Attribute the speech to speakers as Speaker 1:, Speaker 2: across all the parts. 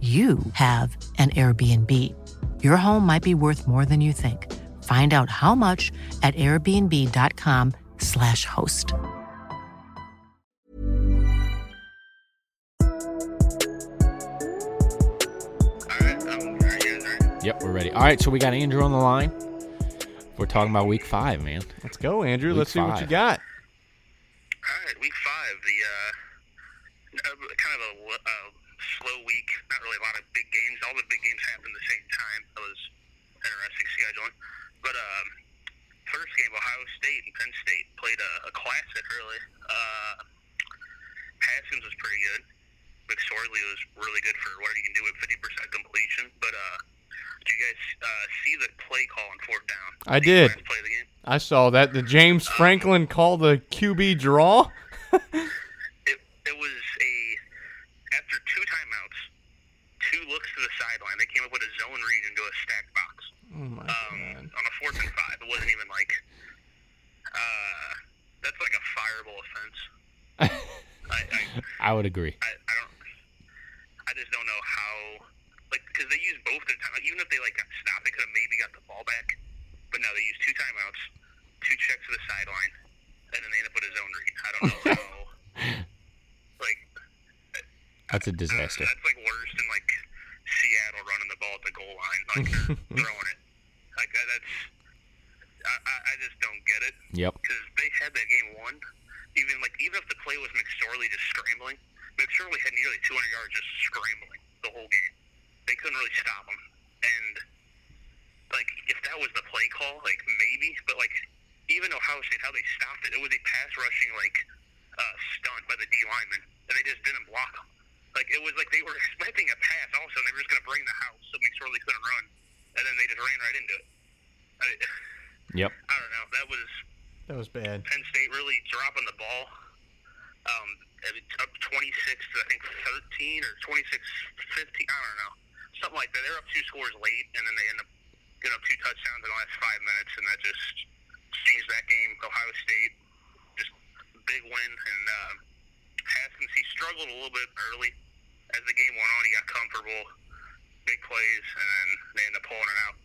Speaker 1: you have an Airbnb. Your home might be worth more than you think. Find out how much at airbnb.com/slash host.
Speaker 2: Yep, we're ready. All right, so we got Andrew on the line. We're talking about week five, man.
Speaker 3: Let's go, Andrew.
Speaker 2: Week
Speaker 3: Let's see what you got.
Speaker 4: All right, week five, the uh, uh, kind of a uh, slow week. Not really a lot of big games. All the big games happened at the same time. That was interesting scheduling. But um, first game, Ohio State and Penn State played a, a classic. Really, uh, Haskins was pretty good. McSorley was really good for what he can do at 50% completion. But uh, did you guys uh, see the play call on fourth down?
Speaker 3: I did.
Speaker 4: play the game.
Speaker 3: I saw that. The James Franklin called the QB draw.
Speaker 4: it, it was a after two timeouts, two looks to the sideline. They came up with a zone read into a stack box
Speaker 3: Oh my
Speaker 4: um,
Speaker 3: god.
Speaker 4: on a fourth and five. It wasn't even like uh, that's like a fireable offense. I, I,
Speaker 2: I would agree.
Speaker 4: I, I don't. I just don't know how, like, because they used both their time. Even if they like got stopped, they could have maybe got the ball back. But no, they used two timeouts, two checks to the sideline, and then they end up with a zone read. I don't know how. like,
Speaker 2: That's a
Speaker 4: uh,
Speaker 2: disaster.
Speaker 4: that's like worse than like Seattle running the ball at the goal line, like throwing it. Like that, that's. I, I, I just don't get it
Speaker 2: Yep.
Speaker 4: because they had that game won. Even like even if the play was McSorley just scrambling, McSorley had nearly 200 yards just scrambling the whole game. They couldn't really stop him. And like if that was the play call, like maybe, but like even Ohio State, how they stopped it, it was a pass rushing like uh, stunt by the D lineman, and they just didn't block him. Like it was like they were expecting a pass, also, and they were just going to bring the house, so McSorley couldn't run, and then they just ran right into it. I,
Speaker 2: Yep.
Speaker 4: I don't know. That was
Speaker 3: That was bad.
Speaker 4: Penn State really dropping the ball. Um, it's up 26 to I think 13 or 26 15. I don't know, something like that. They're up two scores late, and then they end up getting up two touchdowns in the last five minutes, and that just changed that game. Ohio State just big win, and um, Haskins he struggled a little bit early as the game went on. He got comfortable, big plays, and then they ended up pulling it out.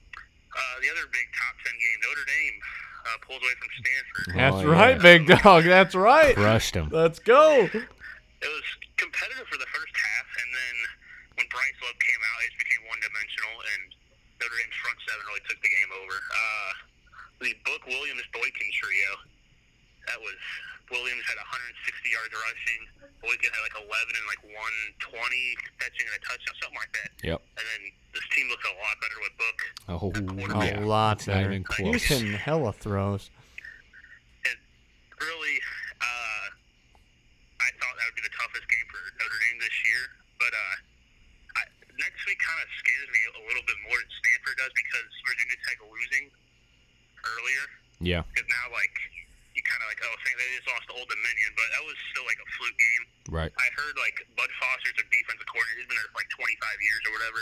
Speaker 4: Uh, the other big top 10 game, Notre Dame uh, pulls away from Stanford.
Speaker 3: That's
Speaker 2: Oh,
Speaker 3: right,
Speaker 2: yeah.
Speaker 3: big dog. That's right.
Speaker 2: Crushed him.
Speaker 3: Let's go.
Speaker 4: it was competitive for the first half, and then when Bryce Love came out, it became one dimensional, and Notre Dame's front seven really took the game over. Uh, the Book Williams Boykin trio, that was Williams had 160 yards rushing, Boykin had like 11 and like 120 catching and a touchdown, something like that.
Speaker 2: Yep.
Speaker 4: And then this team looks a lot better with Book.
Speaker 2: Oh,
Speaker 3: A
Speaker 2: yeah.
Speaker 3: lot
Speaker 2: It's not
Speaker 3: better.
Speaker 2: even
Speaker 3: He was hitting hella throws.
Speaker 4: And really, uh, I thought that would be the toughest game for Notre Dame this year. But uh, I, next week kind of scares me a little bit more than Stanford does because Virginia Tech losing earlier.
Speaker 2: Yeah.
Speaker 4: Because now, like, you kind of like, oh, saying they just lost to Old Dominion, but that was still like a fluke game.
Speaker 2: Right.
Speaker 4: I heard like Bud Foster's a defensive coordinator. He's been there for like 25 years or whatever.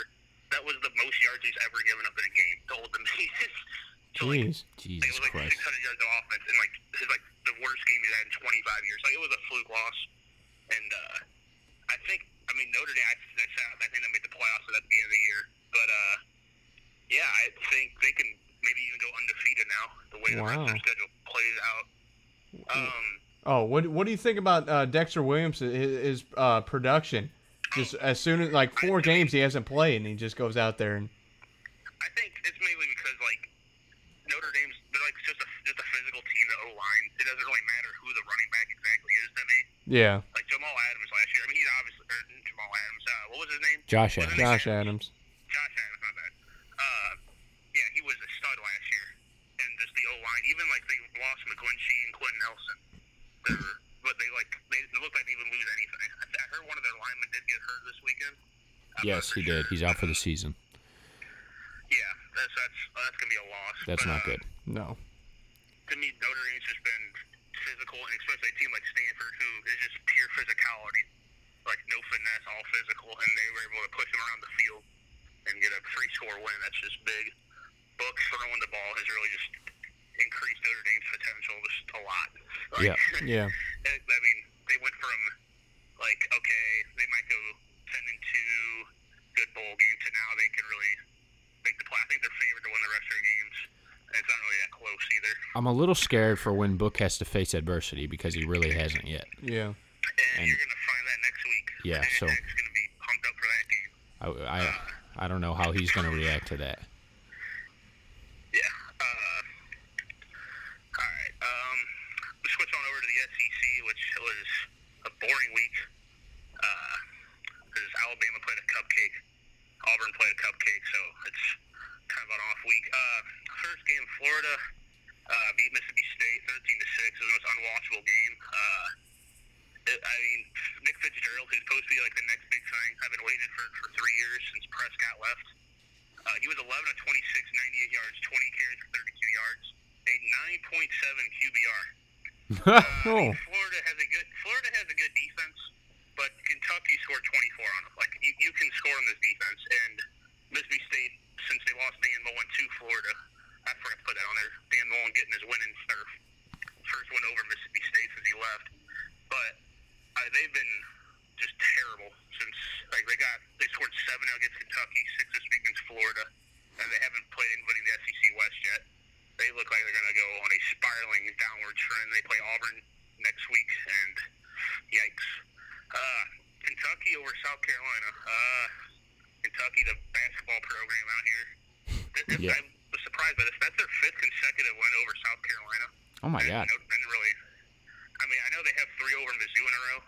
Speaker 4: That was the most yards he's ever given up in a game to hold them. so like,
Speaker 3: Jeez.
Speaker 2: Jesus
Speaker 4: it was like
Speaker 2: Christ.
Speaker 4: 600 yards of offense and like his like the worst game he's had in 25 years. Like it was a fluke loss. And uh, I think I mean Notre Dame. I, I, I think they made the playoffs at the beginning of the year. But uh, yeah, I think they can maybe even go undefeated now. The way the rest of their schedule plays out. Um,
Speaker 3: Oh, what what do you think about uh, Dexter Williams? His, his uh, production. Just as soon as like four games he hasn't played, and he just goes out there and
Speaker 4: I think it's mainly because like Notre Dame's they're like just a just a physical team. The O line. It doesn't really matter who the running back exactly is to me.
Speaker 3: yeah,
Speaker 4: Like Jamal Adams last year. I mean, he's obviously or Jamal Adams. Uh, what was his name?
Speaker 2: Josh Adams.
Speaker 3: Josh Adams.
Speaker 4: Josh Adams, not bad. Uh, yeah, he was a stud last year, and just the O line. Even like they lost McGlinchey and Quenton Nelson, They're- but they like they it looked like they didn't lose anything. I, I heard one of their linemen did get hurt this weekend. I'm
Speaker 2: Yes, he
Speaker 4: for
Speaker 2: did. He's out for the season.
Speaker 4: Yeah, that's that's that's gonna be a loss.
Speaker 2: That's
Speaker 4: but,
Speaker 2: not
Speaker 4: uh,
Speaker 2: good.
Speaker 3: No.
Speaker 4: to me, Notre Dame's just been physical, and especially a team like Stanford, who is just pure physicality, like no finesse, all physical, and they were able to push them around the field and get a three-score win. That's just big. Books throwing the ball has really just increased Notre Dame's potential just a lot. Like,
Speaker 2: Yeah.
Speaker 3: Yeah.
Speaker 4: I mean, they went from like okay, they might go ten and two, good bowl game, to now they can really make the play. I think they're favored to win the rest of their games. And it's not really that close either.
Speaker 2: I'm a little scared for when Book has to face adversity because he really hasn't yet.
Speaker 3: Yeah.
Speaker 4: And,
Speaker 2: And-
Speaker 4: you're gonna find that next week.
Speaker 2: Yeah,
Speaker 4: And
Speaker 2: so-
Speaker 4: Nick's gonna be pumped up for that game.
Speaker 2: I, I, I don't know how he's going to react to that.
Speaker 4: Yeah. Uh, all right. Um, let's switch on over to the SEC, which was a boring week. Because Alabama played a cupcake, Auburn played a cupcake, so it's kind of an off week. Uh, first game, Florida uh, beat Mississippi State 13 to six. It was the most unwatchable game. Uh, it, I mean, Nick Fitzgerald, who's supposed to be like the next big thing. I've been waiting for for three years since Prescott left. Uh, he was 11 of 26, 98 yards, 20 carries for 32 yards, a 9.7 QBR. Uh, I
Speaker 3: Oh.
Speaker 4: mean, Florida has a good Florida has a good defense, but Kentucky scored 24 on them. Like you, you can score on this defense, and Mississippi State, since they lost Dan Mullen to Florida, I forgot to put that on there. Dan Mullen getting his win in surf, first win over Mississippi State since he left. But uh, they've been just terrible since like they got they scored seven against Kentucky, six this week against Florida, and they haven't played anybody in the SEC West yet. They look like they're going to go on a spiraling downward trend. They play Auburn next week, and yikes. Uh, Kentucky over South Carolina. Uh, Kentucky, the basketball program out here.
Speaker 2: Yeah.
Speaker 4: I was surprised by this. That's their fifth consecutive win over South Carolina.
Speaker 2: Oh my God.
Speaker 4: no- and really, I mean, I know they have three over Mizzou in a row.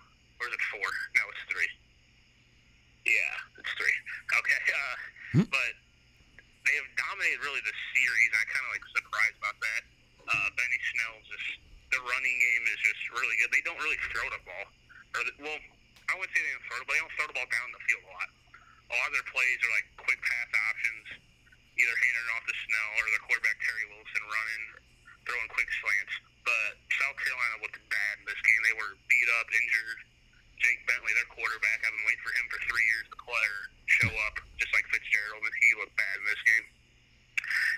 Speaker 4: Or is it four? No, it's three. Yeah, it's three. Okay, uh, but they have dominated really the series. I kind of like surprised about that. Uh, Benny Snell just the running game is just really good. They don't really throw the ball, or the, well, I wouldn't say they don't throw the ball. They don't throw the ball down the field a lot. A lot of their plays are like quick pass options, either handing off to Snell or their quarterback Terry Wilson running, throwing quick slants. But South Carolina looked bad in this game. They were beat up, injured. Jake Bentley, their quarterback, I've been waiting for him for three years to play or show up, just like Fitzgerald, and he looked bad in this game.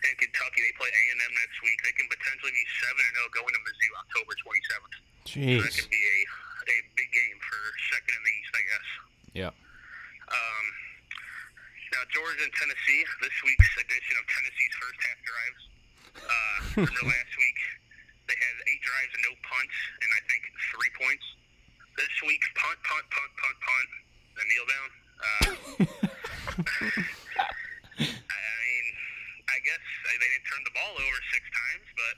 Speaker 4: And Kentucky, they play A&M next week. They can potentially be seven and zero going to Mizzou October 27th. So that
Speaker 3: Jeez.
Speaker 4: could be a a big game for second in the East, I guess.
Speaker 2: Yeah.
Speaker 4: Um, now, Georgia and Tennessee, this week's edition of Tennessee's first half drives. Uh, remember last week, they had eight drives and no punts, and I think three points. This week, punt, punt, punt, punt, punt, then kneel down. Uh, I mean, I guess they didn't turn the ball over six times, but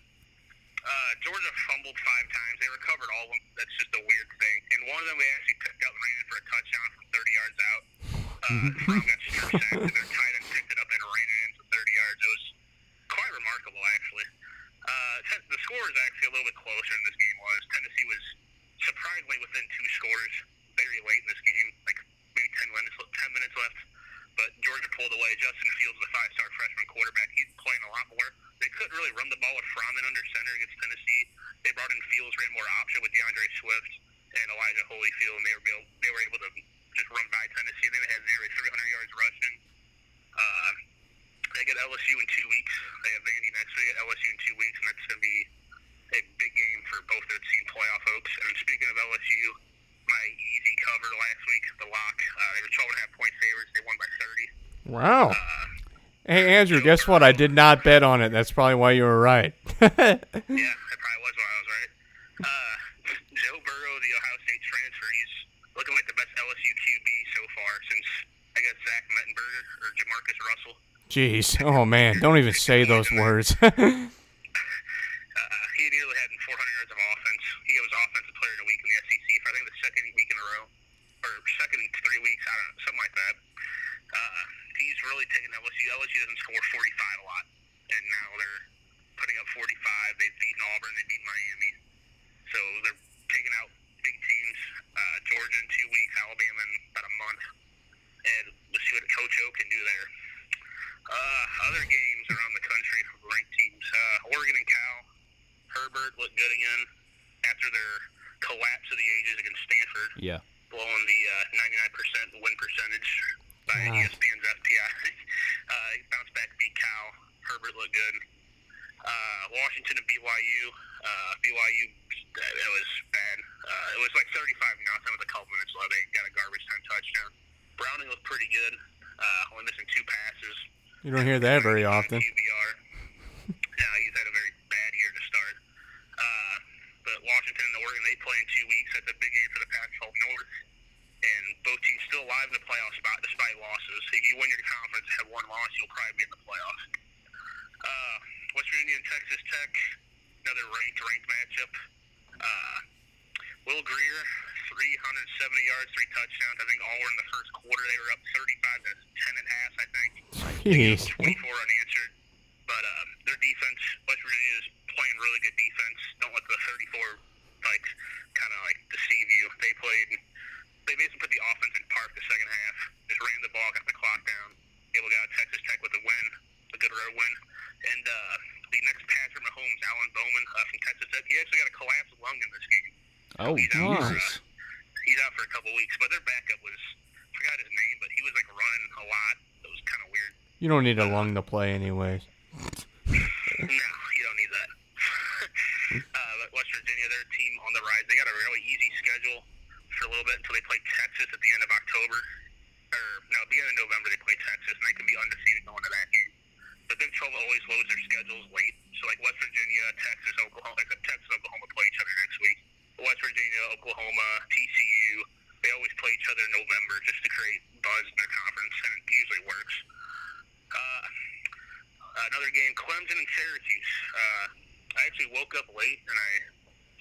Speaker 4: uh, Georgia fumbled five times. They recovered all of them. That's just a weird thing. And one of them they actually picked up and ran for a touchdown from 30 yards out. Uh, Fromm got strip sacked, and their tight end picked it up and ran it in for 30 yards. It was quite remarkable, actually. Uh, ten- the score is actually a little bit closer than this game was. Tennessee was surprisingly within two scores very late in this game, like maybe 10 minutes, 10 minutes left. But Georgia pulled away. Justin Fields, the five-star freshman quarterback, he's playing a lot more. They couldn't really run the ball with Fromm in under center against Tennessee. They brought in Fields, ran more option with D'Andre Swift, and Elijah Holyfield, and they were able, they were able to just run by Tennessee. Then they had nearly 300 yards rushing. Uh, they get LSU in two weeks. They have Vandy next week. LSU in two weeks, and that's going to be a big game for both their team playoff hopes. And speaking of LSU, my easy cover last week, the lock. Uh, they were 12 and a half point favorites. They won by 30.
Speaker 3: Wow. Hey Andrew, guess what? I did not bet on it. That's probably why you were right.
Speaker 4: Yeah, that probably was why I was right. Uh, Joe Burrow, the Ohio State transfer, he's looking like the best LSU QB so far since I guess Zach Mettenberger or Jamarcus Russell.
Speaker 3: Jeez. Oh man, don't even say those words.
Speaker 4: Uh, he nearly had 400 yards of offense. He was offensive player of the week in the SEC for I think the second week in a row, or second three weeks. I don't know, something like that. Uh, he's really taken LSU. LSU doesn't score 45 a lot, and now they're putting up 45. They've beaten Auburn. They beat Miami. So they're taking out big teams. Uh, Georgia in two weeks, Alabama in about a month, and let's see what Coach O can do there. Uh, other games around the country from ranked teams. Uh, Oregon and Cal. Herbert looked good again after their collapse of the ages against Stanford,
Speaker 2: Yeah.
Speaker 4: blowing the uh, 99% win percentage by
Speaker 3: Wow.
Speaker 4: ESPN's FPI. uh, bounced back, beat Cal. Herbert looked good. Uh, Washington and BYU. Uh, BYU, it was bad. Uh, it was like 35 nothing with a couple minutes left. They got a garbage time touchdown. Browning looked pretty good. Uh, only missing two passes.
Speaker 3: you don't hear that very often.
Speaker 4: QBR. yeah, he's had a very bad year to start. Uh, but Washington and Oregon, they play in two weeks. That's a big game for the Pac-12 North. And both teams still alive in the playoff spot despite losses. If you win your conference, have one loss, you'll probably be in the playoffs. Uh, West Virginia and Texas Tech, another ranked ranked matchup. Uh, Will Grier, 370 yards, three touchdowns. I think all were in the first quarter. They were up 35 to 10 and a half, I think.
Speaker 3: Jeez.
Speaker 4: 24 unanswered. But um, their defense, West Virginia is playing really good defense. Don't let the 34 like kind of like deceive you. They played. They basically put the offense in park the second half. Just ran the ball, got the clock down. Able to get out Texas Tech with a win, a good road win. And uh, the next Patrick Mahomes, Alan Bowman uh, from Texas Tech, he actually got a collapsed lung in this game.
Speaker 2: Oh,
Speaker 4: He's out for,
Speaker 3: Jesus.
Speaker 4: uh, he's out for a couple weeks. But their backup was forgot his name, but he was like running a lot. It was kind of weird.
Speaker 3: You don't need a lung to play anyways.
Speaker 4: No, you don't need that. uh, but West Virginia, their team on the rise. They got a really easy schedule for a little bit until they play Texas at the end of October. Or no, beginning of November they play Texas, and they can be undefeated going to that game. The Big 12 always loads their schedules late. So like West Virginia, Texas, Oklahoma, except Texas Oklahoma play each other next week. West Virginia, Oklahoma, TCU, they always play each other in November just to create buzz in their conference, and it usually works. Uh, another game, Clemson and Syracuse. Uh, I actually woke up late and I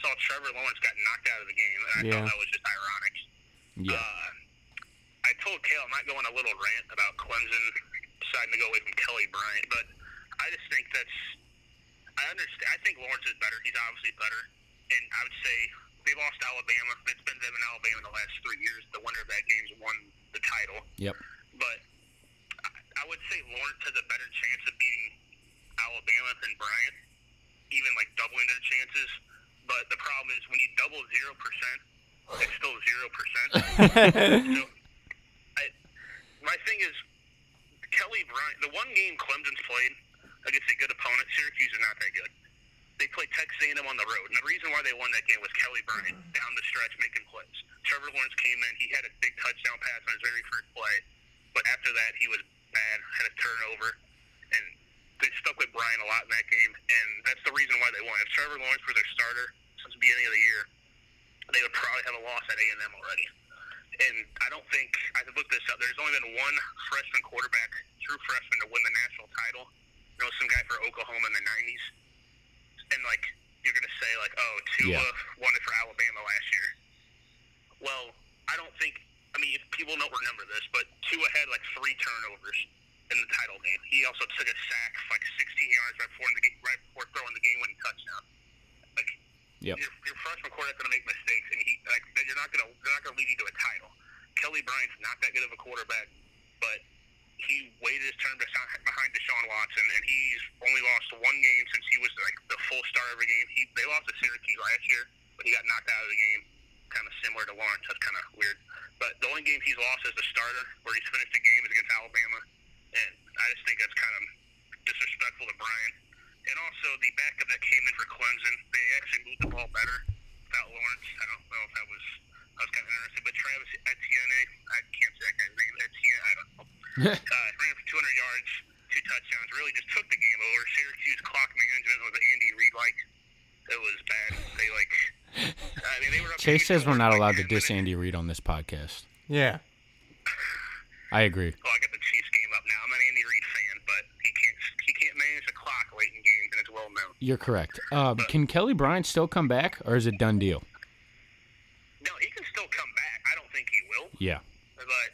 Speaker 4: saw Trevor Lawrence got knocked out of the game, and I
Speaker 3: Yeah.
Speaker 4: thought that was just ironic.
Speaker 2: Yeah.
Speaker 4: Uh, I told Kale I might go on a little rant about Clemson deciding to go away from Kelly Bryant, but I just think that's. I understand. I think Lawrence is better. He's obviously better, and I would say they lost Alabama. It's been them and Alabama in the last three years. The winner of that game's won the title
Speaker 2: Yep.
Speaker 4: but I- would say Lawrence has a better chance of beating Alabama than Bryant, even like doubling their chances. But the problem is when you double zero percent, it's still zero percent. so, I, my thing is Kelly Bryant. The one game Clemson's played against a good opponent, Syracuse is not that good. They played Texas A&M on the road, and the reason why they won that game was Kelly Bryant mm-hmm. down the stretch making plays. Trevor Lawrence came in; he had a big touchdown pass on his very first play, but after that, he was bad, had a turnover, and they stuck with Bryant a lot in that game, and that's the reason why they won. If Trevor Lawrence was their starter since the beginning of the year, they would probably have a loss at A&M already. And I don't think I could look this up. There's only been one freshman quarterback, true freshman, to win the national title. You know, some guy for Oklahoma in the '90s, and like you're gonna say like, oh, Tua
Speaker 2: Yeah.
Speaker 4: won it for Alabama last year. Well, I don't think. I mean, people don't remember this, but Tua had like three turnovers in the title game. He also took a sack like 16 yards right before the game, right before throwing the game-winning touchdown. Like
Speaker 2: Yep.
Speaker 4: your, your freshman quarterback's going to make mistakes, and he like you're not going to they're not going to lead you to a title. Kelly Bryant's not that good of a quarterback, but he waited his turn behind behind Deshaun Watson, and he's only lost one game since he was like the full star of a game. He they lost to Syracuse last year, but he got knocked out of the game kind of similar to Lawrence. That's kind of weird. But the only game he's lost as the starter, where he's finished the game, is against Alabama, and I just think that's kind of disrespectful to Bryant. And also the backup that came in for Clemson, they actually moved the ball better without Lawrence. I don't know if that was I was kind of interested, but Travis Etienne, I can't say that guy's name. Etienne, I don't know. uh, ran for 200 yards, two touchdowns. Really just took the game over. Syracuse clock management was Andy Reid like. It was bad. They like. I mean, they were up
Speaker 2: Chase says we're not allowed to diss. Andy Reid on this podcast.
Speaker 3: Yeah.
Speaker 2: I agree.
Speaker 4: Well, I got the Chiefs game up now. I'm an Andy Reid fan, but he can't he can't manage the clock late in games, and it's well known.
Speaker 2: You're correct. Uh, can Kelly Bryant still come back, or is it done deal?
Speaker 4: No, he can still come back. I don't think he will,
Speaker 2: Yeah.
Speaker 4: but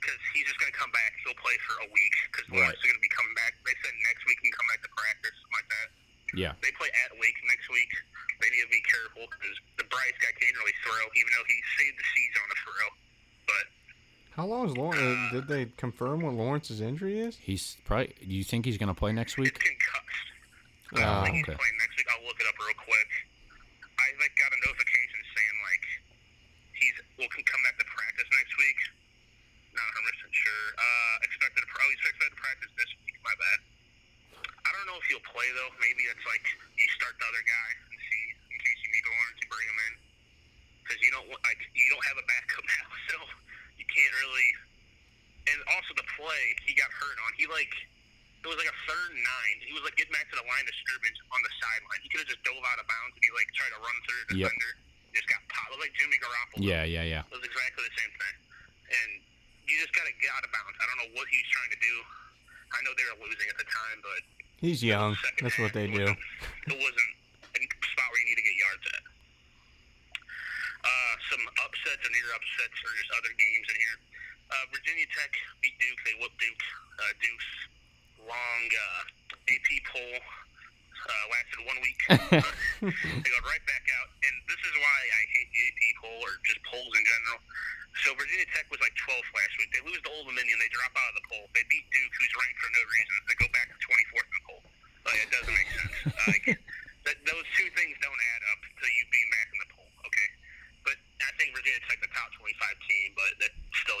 Speaker 4: because he's just going to come back, he'll play for a week because
Speaker 2: Right.
Speaker 4: Is going to be coming back. They said next week he can come back to practice, something like that.
Speaker 2: Yeah.
Speaker 4: They play at Wake next week. They need to be careful because the Bryce guy can't really throw, even though he saved the season on a throw. But
Speaker 3: How long is Lawrence? Uh, did they confirm what Lawrence's injury is?
Speaker 2: He's probably. Do you think he's gonna play next
Speaker 4: it's
Speaker 2: week?
Speaker 4: concussed. I
Speaker 3: Oh,
Speaker 4: don't think
Speaker 2: okay.
Speaker 4: he's playing next week. I'll look it up real quick. I like got a notification saying like he's will can come back to practice next week. Not 100 percent sure. Uh, expected to pro. He's expected to practice this week. My bad. I don't know if he'll play though. Maybe it's like you start the other guy and see in case you need Lawrence, you bring him in because you don't want- like you don't have a backup now, so you can't really. And also the play he got hurt on. He like it was like a third and nine. He was like getting back to the line of scrimmage on the sideline. He could have just dove out of bounds and he like tried to run through the
Speaker 2: Yep.
Speaker 4: defender. Just got popped. Like Jimmy Garoppolo.
Speaker 2: Yeah, yeah, yeah.
Speaker 4: It was exactly the same thing. And you just got to get out of bounds. I don't know what he's trying to do. I know they were losing at the time, but
Speaker 3: He's young. That's what they
Speaker 4: it
Speaker 3: do.
Speaker 4: wasn't- It wasn't a spot where you need to get yards at. Uh, some upsets and near upsets or just other games in here. Uh, Virginia Tech beat Duke. They whooped Duke. Uh, Duke's long uh, AP poll uh, lasted one week. they got right back out, and this is why I hate the AP poll or just polls in general. So Virginia Tech was like 12th last week. They lose to Old Dominion. They drop out of the poll. They beat Duke, who's ranked for no reason. They go back to 24th in the poll. Like, it doesn't make sense. Like, that, those two things don't add up to you being back in the poll. Okay, but I think Virginia Tech the top 25 team, but that still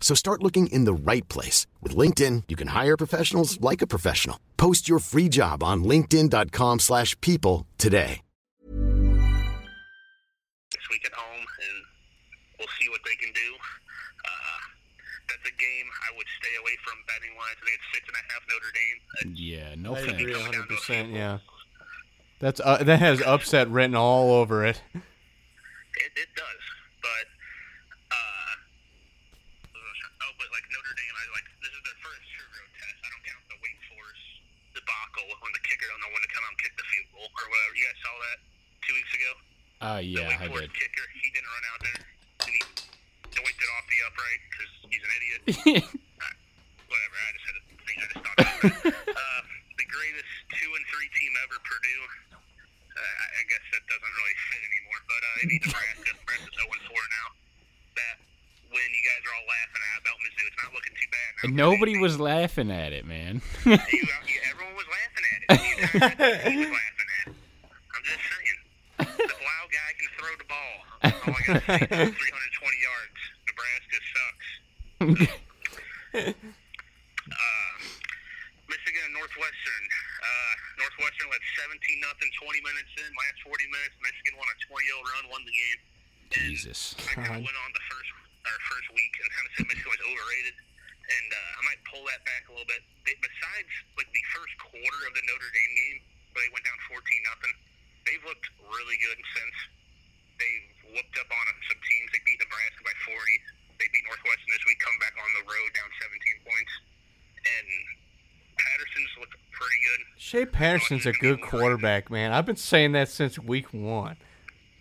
Speaker 5: So start looking in the right place. With LinkedIn, you can hire professionals like a professional. Post your free job on linkedin.com/people slash people today.
Speaker 4: this week at home, and we'll see what they can do. Uh, that's a game I would stay away from betting wise. I think it's six and a half Notre Dame.
Speaker 2: Yeah, no
Speaker 3: I
Speaker 2: thanks.
Speaker 3: agree 100. percent Yeah. That's uh, that has upset written all over it.
Speaker 4: It, it does, but uh, oh, but like Notre Dame, I like this is their first true road test. I don't count the Wake Forest debacle when the kicker don't know when to come out and kick the field goal or whatever. You guys saw that two weeks ago.
Speaker 2: Uh, yeah, I did.
Speaker 4: kicker, he didn't run out there, and he doinked it off the upright because he's an idiot. whatever. I just had a thing. I just thought about uh, the greatest two and three team ever, Purdue. Uh, I I guess that doesn't really fit anymore, but uh, they beat Nebraska. Nebraska's 0 and 4 now. That win you guys are all laughing at about Mizzou. It's not looking too bad. Now.
Speaker 2: Nobody was laughing at it, man.
Speaker 4: You, yeah, everyone was laughing at it. The entire team was laughing at it. I'm just saying. The wild guy can throw the ball. That's all I got to say. 320 yards. Nebraska sucks. uh, Michigan and Northwestern. Uh, Northwestern led 17 nothing 20 minutes in. Last 40 minutes, Michigan won a 20 0 run, won the game. And
Speaker 2: Jesus.
Speaker 4: I kind of went on the first our first week and kind of said Michigan was overrated, and uh, I might pull that back a little bit. They, besides like the first quarter of the Notre Dame game where they went down fourteen nothing, they've looked really good since. They've whooped up on some teams. They beat Nebraska by forty. They beat Northwestern this week. Come back on the road down seventeen points, and Patterson's looked pretty good.
Speaker 3: Shea Patterson's a good quarterback, man. I've been saying that since week one.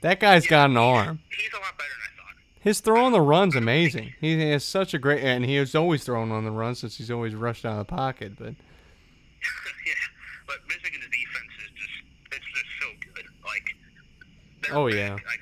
Speaker 3: That guy's got an arm.
Speaker 4: He's a lot better than I thought.
Speaker 3: His throw on the run's amazing. He has such a great, and he has always thrown on the run since he's always rushed out of the pocket. But
Speaker 4: yeah, but Michigan's defense is just it's just so good. Like,
Speaker 3: Oh,
Speaker 4: back.
Speaker 3: yeah.
Speaker 4: Like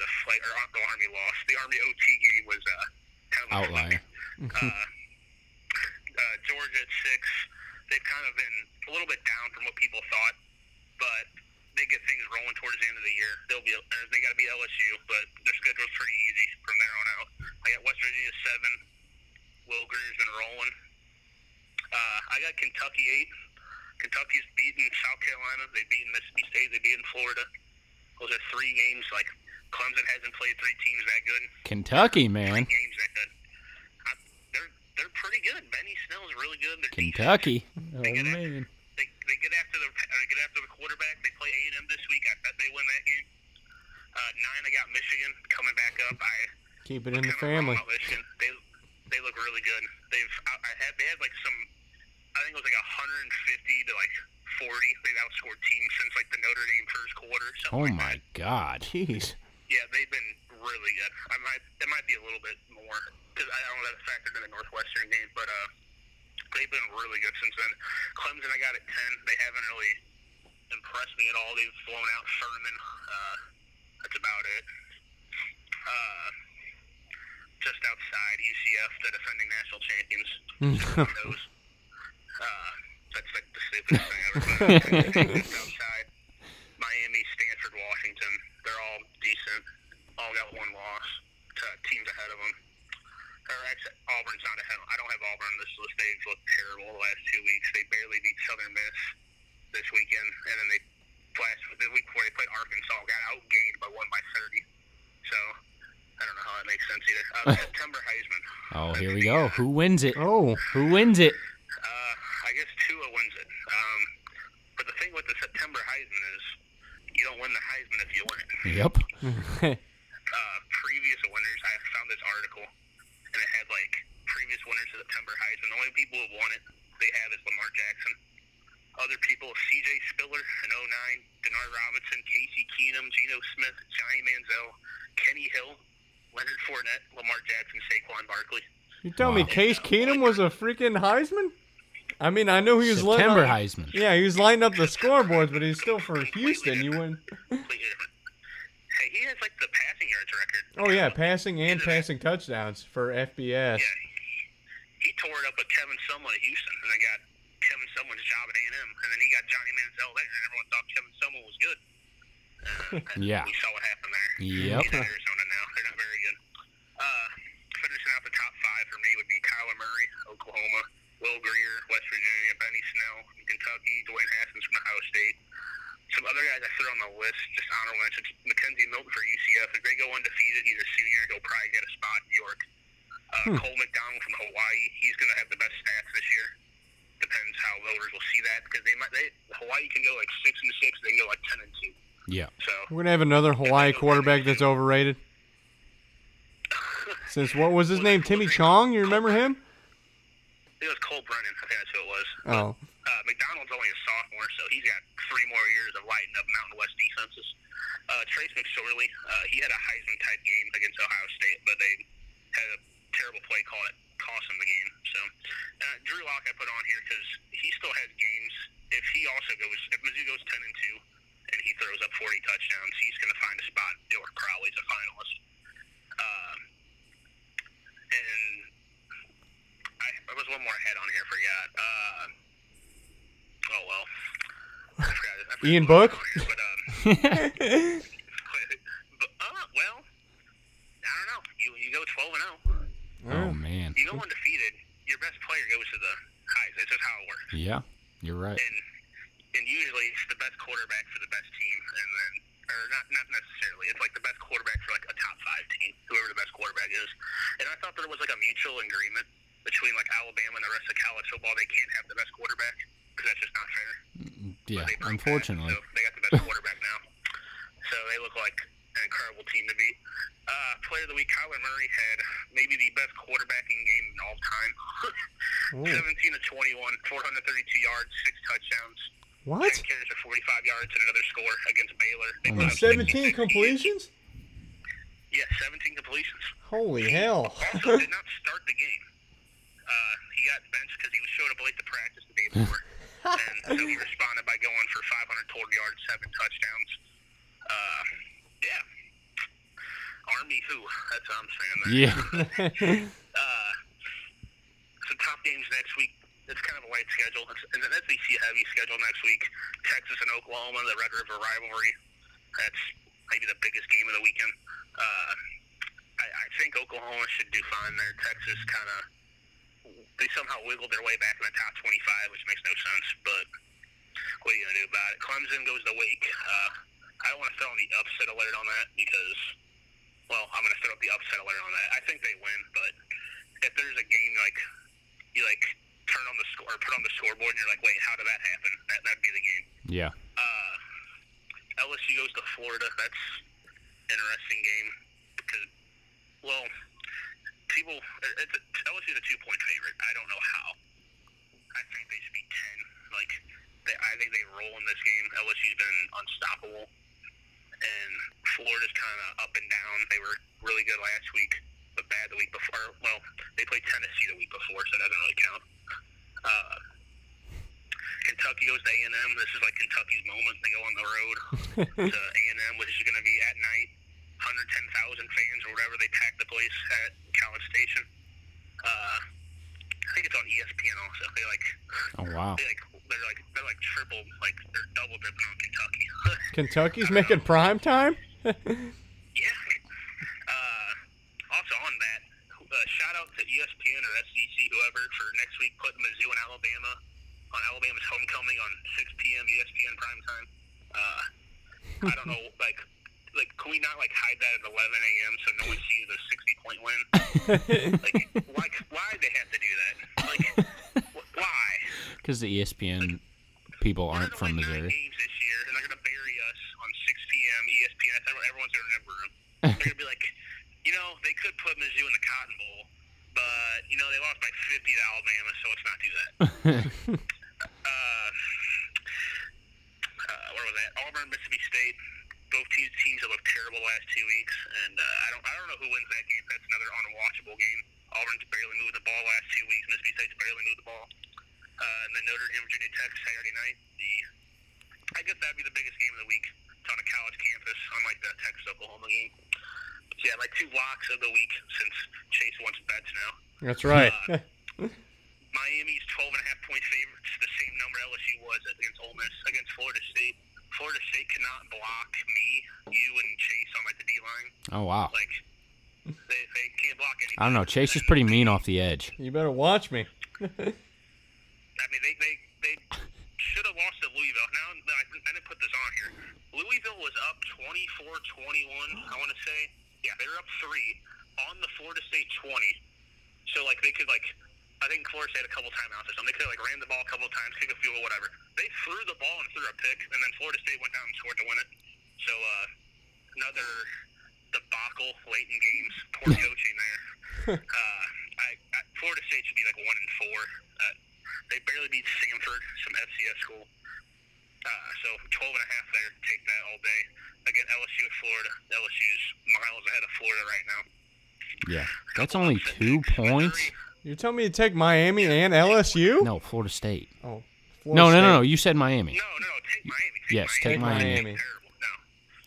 Speaker 4: was a flight, or the Army loss. The Army OT game was uh, kind of a
Speaker 2: Outlier.
Speaker 4: uh, uh, Georgia at six. They've kind of been a little bit down from what people thought, but they get things rolling towards the end of the year. They'll be uh, they got to beat LSU, but their schedule's pretty easy from there on out. I got West Virginia seven. Will Grier's been rolling. Uh, I got Kentucky eight. Kentucky's beaten South Carolina. They've beaten Mississippi State. They've beaten Florida. Those are three games. Like Clemson hasn't played three teams that good.
Speaker 2: Kentucky,
Speaker 4: Three
Speaker 2: man.
Speaker 4: games that good. I, they're they're pretty good. Benny Snell's really good. Their defense-
Speaker 2: Kentucky. Oh
Speaker 4: They get after-
Speaker 2: man.
Speaker 4: They, they get after the uh, get after the quarterback. They play A and M this week. I bet they win that game. Uh, nine, I got Michigan coming back up. I
Speaker 3: keep it in the family.
Speaker 4: Michigan. They they look really good. They've I, I had they had like some I think it was like 150 to like 40. They've outscored teams since like the Notre Dame first quarter.
Speaker 2: Oh
Speaker 4: like
Speaker 2: my
Speaker 4: that.
Speaker 2: God.
Speaker 3: Jeez,
Speaker 4: Yeah, they've been really good. I might it might be a little bit more because I don't know that factored in the Northwestern game, but uh, they've been really good since then. Clemson, I got at 10. They haven't really impressed me at all. They've blown out Furman. Uh, that's about it. Uh, just outside UCF, the defending national champions. Uh, that's like the stupidest thing ever. Just outside Miami, Stanford, Washington, they're all decent. All got one loss to teams ahead of them. Or actually, Auburn's not ahead. I don't have Auburn on this list. They've looked terrible the last two weeks. They barely beat Southern Miss this weekend, and then they last the week before they played Arkansas, got outgained by one by thirty. So I don't know how that makes sense either. Uh, September Heisman.
Speaker 2: Oh,
Speaker 4: That's
Speaker 2: here we go.
Speaker 4: uh,
Speaker 2: Who wins it?
Speaker 3: oh,
Speaker 2: Who wins it?
Speaker 4: uh, I guess Tua wins it. Um, but the thing with the September Heisman is you don't win the Heisman if you win it.
Speaker 2: Yep.
Speaker 4: Uh, previous winners, I found this article, and it had like previous winners of September Heisman. The only people who have won it they have is Lamar Jackson. Other people, C.J. Spiller in 09, Denard Robinson, Casey Keenum, Geno Smith, Johnny Manziel, Kenny Hill, Leonard Fournette, Lamar Jackson, Saquon Barkley.
Speaker 3: you tell me
Speaker 2: Wow.
Speaker 3: Case Keenum was a freaking Heisman? I mean, I knew he was lighting
Speaker 2: September
Speaker 3: up-
Speaker 2: Heisman.
Speaker 3: Yeah, he was lighting up the scoreboards, but he's still for Houston. You win.
Speaker 4: Completely different. Hey, he has like the passing yards record.
Speaker 3: Oh yeah, passing and passing touchdowns for FBS.
Speaker 4: Yeah, he tore it up with Kevin Sumlin at Houston, and they got Kevin Sumlin's job at A&M, and then he got Johnny Manziel there, and everyone thought Kevin Sumlin was good. Uh,
Speaker 2: Yeah.
Speaker 4: we saw what happened there.
Speaker 2: Yep.
Speaker 4: He's in Arizona now. They're not very good. Uh, finishing out the top five for me would be Kyler Murray, Oklahoma, Will Grier, West Virginia, Benny Snell, from Kentucky, Dwayne Haskins from Ohio State. Some other guys I threw on the list, just honorable mentions. McKenzie Milton for UCF. If they go undefeated, he's a senior. He'll probably get a spot in New York. Uh, Cole McDonald from Hawaii. He's going to have the best stats this year. Depends how voters will see that because they might. They Hawaii can go like six and six. They can go like ten and two.
Speaker 2: Yeah.
Speaker 4: So
Speaker 3: We're gonna have another Hawaii quarterback that's overrated. Since what was his name? Timmy Chong? You remember him?
Speaker 4: It was Colt Brennan. I think that's who it was.
Speaker 3: Oh,
Speaker 4: Uh, McDonald's only a sophomore, so he's got three more years of lighting up Mountain West defenses. Uh, Trace McSorley, uh, he had a Heisman type game against Ohio State, but they had a terrible play call it cost him the game. So uh, Drew Lock I put on here because he still has games. If he also goes, if Mizzou goes ten and two, and he throws up forty touchdowns, he's going to find a spot. Or Crowley's a finalist. Um, and there was one more I had on here. I forgot. Uh, oh well. I forgot, I forgot
Speaker 3: Ian Book?
Speaker 4: I had on here, but, um, but, uh, well, I don't know. You you go twelve and zero.
Speaker 2: Oh man.
Speaker 4: You go undefeated. Your best player goes to the highs. That's just how it works.
Speaker 2: Yeah, you're right.
Speaker 4: And and usually it's the best quarterback for the best team, and then or not not necessarily. It's like the best quarterback for like a top five team, whoever the best quarterback is. And I thought there was like a mutual agreement between like Alabama and the rest of college football. They can't have the best quarterback because that's just not fair.
Speaker 2: Yeah,
Speaker 4: They that,
Speaker 2: unfortunately.
Speaker 4: so they got the best quarterback now. So they look like an incredible team to beat. Uh, player of the week, Kyler Murray had maybe the best quarterbacking game in all time. 17 to 21, 432 yards, six touchdowns.
Speaker 3: what?
Speaker 4: 10 carries for 45 yards and another score against Baylor. They put
Speaker 3: 17
Speaker 4: 66.
Speaker 3: completions?
Speaker 4: Yeah, 17 completions.
Speaker 3: Holy hell!
Speaker 4: Also did not start the game. Uh, he got benched because he was showed up late to practice the day before. and so he responded by going for 500 total yards, seven touchdowns. Uh, yeah. Army who? That's what I'm saying there.
Speaker 2: Yeah.
Speaker 4: Uh, some top games next week. It's kind of a light schedule. It's an SEC heavy schedule next week. Texas and Oklahoma, the Red River rivalry. That's maybe the biggest game of the weekend. Uh, I, I think Oklahoma should do fine there. Texas kind of they somehow wiggled their way back in the top 25, which makes no sense. But what are you gonna do about it? Clemson goes to Wake. Uh, I don't want to throw in the upset alert on that because, well, I'm gonna throw up the upset alert on that. I think they win, but if there's a game like you like turn on the score put on the scoreboard and you're like, wait, how did that happen? That that'd be the game.
Speaker 2: yeah.
Speaker 4: Uh, LSU goes to Florida. That's interesting game because, well, people it's a, LSU's a two point favorite. I don't know how. I think they should be ten. Like, they, I think they roll in this game. LSU's been unstoppable, and Florida's kind of up and down. They were really good last week, but bad the week before. Well, they played Tennessee the week before, so that doesn't really count. Uh, Kentucky goes to A&M. This is like Kentucky's moment. They go on the road to A&M, which is going to be at night. 110,000 fans or whatever they packed the place at College Station. Uh, I think it's on ESPN also. They like
Speaker 2: Oh wow.
Speaker 4: they like they're like they're like triple like they're double dipping on Kentucky.
Speaker 3: Kentucky's making prime time?
Speaker 4: yeah. Uh, also on that, uh, shout out to ESPN or SEC whoever for next week putting Mizzou and Alabama on Alabama's homecoming on 6 p.m. ESPN prime time. Uh, I don't know, like, like can we not like hide that at 11 a.m. so no one sees the 60 point win? like, why? Why they have to do that? Like, wh- why?
Speaker 2: Because the ESPN people
Speaker 4: We're
Speaker 2: aren't from
Speaker 4: win nine
Speaker 2: Missouri.
Speaker 4: games this year, and they're gonna bury us on 6 p.m. ESPN. That's everyone- everyone's gonna remember them. They're gonna be like, you know, they could put Mizzou in the Cotton Bowl, but you know they lost by 50 to Alabama, so let's not do that. uh, uh, where was that? Auburn, Mississippi State. Both teams, teams have looked terrible the last two weeks, and uh, I don't I don't know who wins that game. That's another unwatchable game. Auburn's barely moved the ball last two weeks. Mississippi State's barely moved the ball. Uh, and then Notre Dame, Virginia Tech Saturday night. The I guess that'd be the biggest game of the week. It's on a college campus, unlike the Texas Oklahoma game. But yeah, my two locks of the week since Chase wants bets now.
Speaker 3: That's right.
Speaker 4: Uh, Miami's 12 and a half point favorites, the same number LSU was against Ole Miss against Florida State. Florida State cannot block me, you, and Chase on like the D line.
Speaker 2: Oh wow.
Speaker 4: Like they, they can't block anything.
Speaker 2: I don't know. Chase is pretty mean off the edge.
Speaker 3: you better watch me.
Speaker 4: I mean, they they, they should have lost to Louisville. Now I, I didn't put this on here. Louisville was up 24-21. I want to say, yeah, they were up three on the Florida State 20. So like they could like, I think Florida State had a couple timeouts or something. They could have like ran the ball a couple of times, kick a field goal, whatever. They threw the ball and threw a pick, and then Florida State went down and scored to win it. So uh, another debacle late in games. Poor coaching there. uh, I, I, Florida State should be like one and four. Uh, they barely beat Samford, some FCS school. Uh, so 12 and a half there. Take that all day. Again, LSU at Florida. LSU's miles ahead of Florida right now.
Speaker 2: Yeah, that's only two points.
Speaker 3: You're telling me to take Miami and LSU?
Speaker 2: No, Florida State.
Speaker 3: Oh.
Speaker 2: No,
Speaker 3: Florida
Speaker 2: no, no, no.
Speaker 3: State.
Speaker 2: You said Miami.
Speaker 4: No, no, take Miami. Take
Speaker 2: Yes,
Speaker 4: Miami.
Speaker 2: take Miami.
Speaker 3: Miami.
Speaker 4: Terrible. No,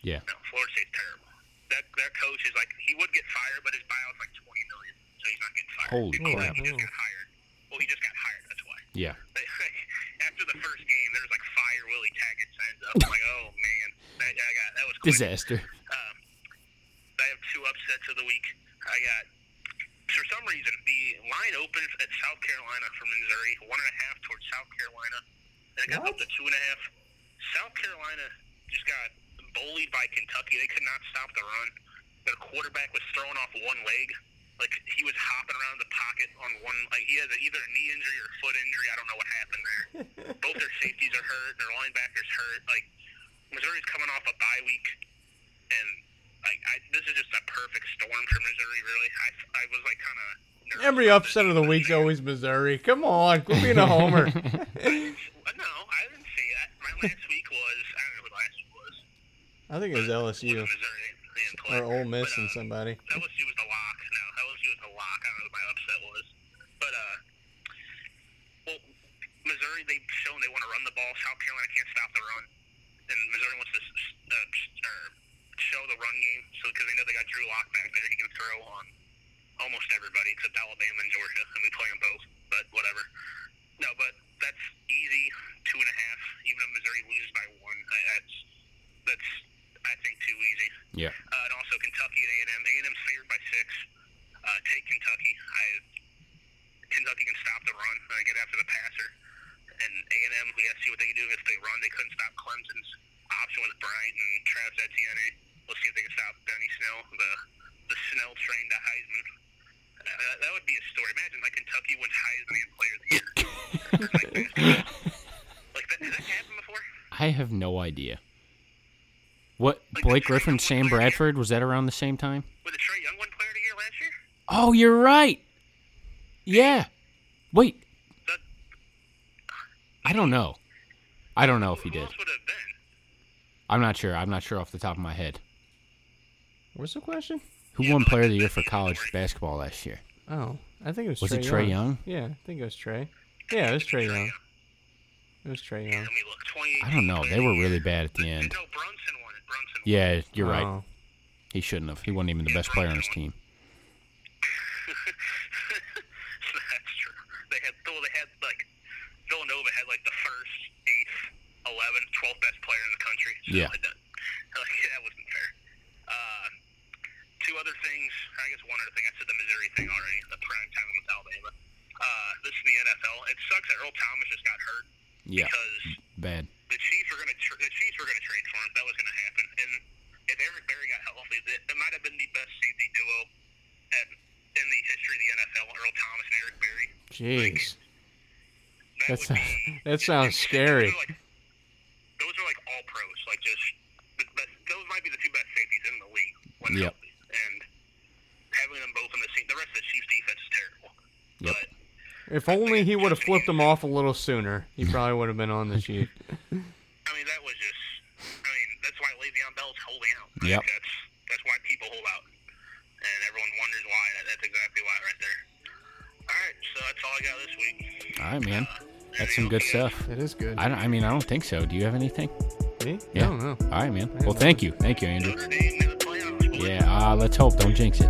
Speaker 2: Yeah.
Speaker 4: no, Florida State's terrible. That their coach is like he would get fired, but his buyout's like 20 million, so he's not getting fired.
Speaker 2: Holy
Speaker 4: He-
Speaker 2: crap.
Speaker 4: He just got hired. Well, he just got hired. That's why.
Speaker 2: Yeah.
Speaker 4: They, after the first game, there was like fire Willie Taggart signs up. I'm like, oh man, that, I got that was quick.
Speaker 2: Disaster.
Speaker 4: Um, I have two upsets of the week. I got, for some reason, the line opens at South Carolina for Missouri, one and a half towards South Carolina. And it got up to two and a half. South Carolina just got bullied by Kentucky. They could not stop the run. Their quarterback was throwing off one leg. Like he was hopping around the pocket on one. Like he has either a knee injury or a foot injury. I don't know what happened there. Both their safeties are hurt. Their linebackers hurt. Like Missouri's coming off a bye week, and like I, this is just a perfect storm for Missouri. Really, I, I was like kind of.
Speaker 3: Every upset of the week's always Missouri. Come on, quit being a homer.
Speaker 4: No, I didn't say that. My last week was I don't know who last week was.
Speaker 3: I think it was LSU
Speaker 4: Was Missouri they didn't play.
Speaker 3: or Ole Miss
Speaker 4: But,
Speaker 3: and
Speaker 4: uh,
Speaker 3: somebody.
Speaker 4: LSU was the lock. No, LSU was the lock. I don't know what my upset was. But, uh, well, Missouri, they've shown they want to run the ball. South Carolina can't stop the run. And Missouri wants to uh, show the run game so because they know they got Drew Lock back there. He can throw on almost everybody except Alabama and Georgia, and we play them both. But whatever. No, but that's easy. Two and a half. Even if Missouri loses by one, I, that's that's I think too easy.
Speaker 2: Yeah.
Speaker 4: Uh, and also Kentucky and A&M. A&M's favored by six. Uh, take Kentucky. I Kentucky can stop the run uh, get after the passer. And A&M, we got to see what they can do if they run. They couldn't stop Clemson's option with Bryant and Travis Etienne. We'll see if they can stop Benny Snell, the the Snell train to Heisman. Uh, that, that would be a story. Imagine like Kentucky wins Heisman Player of the Year. Or, like, basketball. like that, has that happened before?
Speaker 2: I have no idea. What Blake Griffin, Sam Bradford was that around the same time?
Speaker 4: Was the Trae Young win Player of the Year last year?
Speaker 2: Oh, you're right. Yeah. Wait,
Speaker 4: That,
Speaker 2: I don't know. I don't know if he
Speaker 4: who
Speaker 2: did.
Speaker 4: else would have been?
Speaker 2: I'm not sure. I'm not sure off the top of my head.
Speaker 3: What's the question?
Speaker 2: Who won Player of the Year for college basketball last year?
Speaker 3: Oh, I think it was.
Speaker 2: Was
Speaker 3: Trae
Speaker 2: it Trae Young?
Speaker 3: Yeah, I think it was Trae. Yeah, it was Trae Young. It was Trae Young.
Speaker 4: Let me look.
Speaker 2: I don't know. They were really bad at the end.
Speaker 4: No, Brunson won it. Brunson won
Speaker 2: Yeah, you're right.
Speaker 3: Oh.
Speaker 2: He shouldn't have. He wasn't even the best player on his team.
Speaker 4: That's true. They had, well, they had like Villanova had like the first, eighth, 11, 12th best player in the country. So
Speaker 2: Yeah.
Speaker 4: Like that, like, that wasn't fair. Uh, two other things. I guess one other thing. I said the Missouri thing already. The prime time with Alabama. Uh, this is the NFL. It sucks that Earl Thomas just got hurt
Speaker 2: Yeah,
Speaker 4: because
Speaker 2: bad.
Speaker 4: the Chiefs were going to tr- the Chiefs were going to trade for him. That was going to happen. And if Eric Berry got healthy, that, that might have been the best safety duo at, in the history of the NFL. Earl Thomas and Eric Berry.
Speaker 3: Jeez.
Speaker 4: That
Speaker 3: That sounds,
Speaker 4: be,
Speaker 3: that sounds scary.
Speaker 4: Those are, like, those are like all pros. Like just the best, those might be the two best safeties in the league when
Speaker 2: Yep.
Speaker 4: healthy. And having them both in the same, the rest of the Chiefs defense is terrible.
Speaker 2: Yep.
Speaker 4: But
Speaker 3: If only he would have flipped him off a little sooner, he probably would have been on the sheet.
Speaker 4: I mean, that was just. I mean, that's why Le'Veon Bell's holding out. Like,
Speaker 2: Yep.
Speaker 4: That's that's why people hold out, and everyone wonders why. That, that's exactly why, right there. All right, so that's all I got this week.
Speaker 2: All right, man. That's some good
Speaker 4: else you got?
Speaker 2: stuff.
Speaker 3: It is good.
Speaker 2: I, don't, I mean, I don't think so. Do you have anything?
Speaker 3: Me?
Speaker 2: Yeah.
Speaker 3: I don't know.
Speaker 2: All right, man. Well, thank you. Thank you, Andrew.
Speaker 4: Notre Dame in the playoffs. boys.
Speaker 2: Yeah, uh, let's hope. Don't jinx it.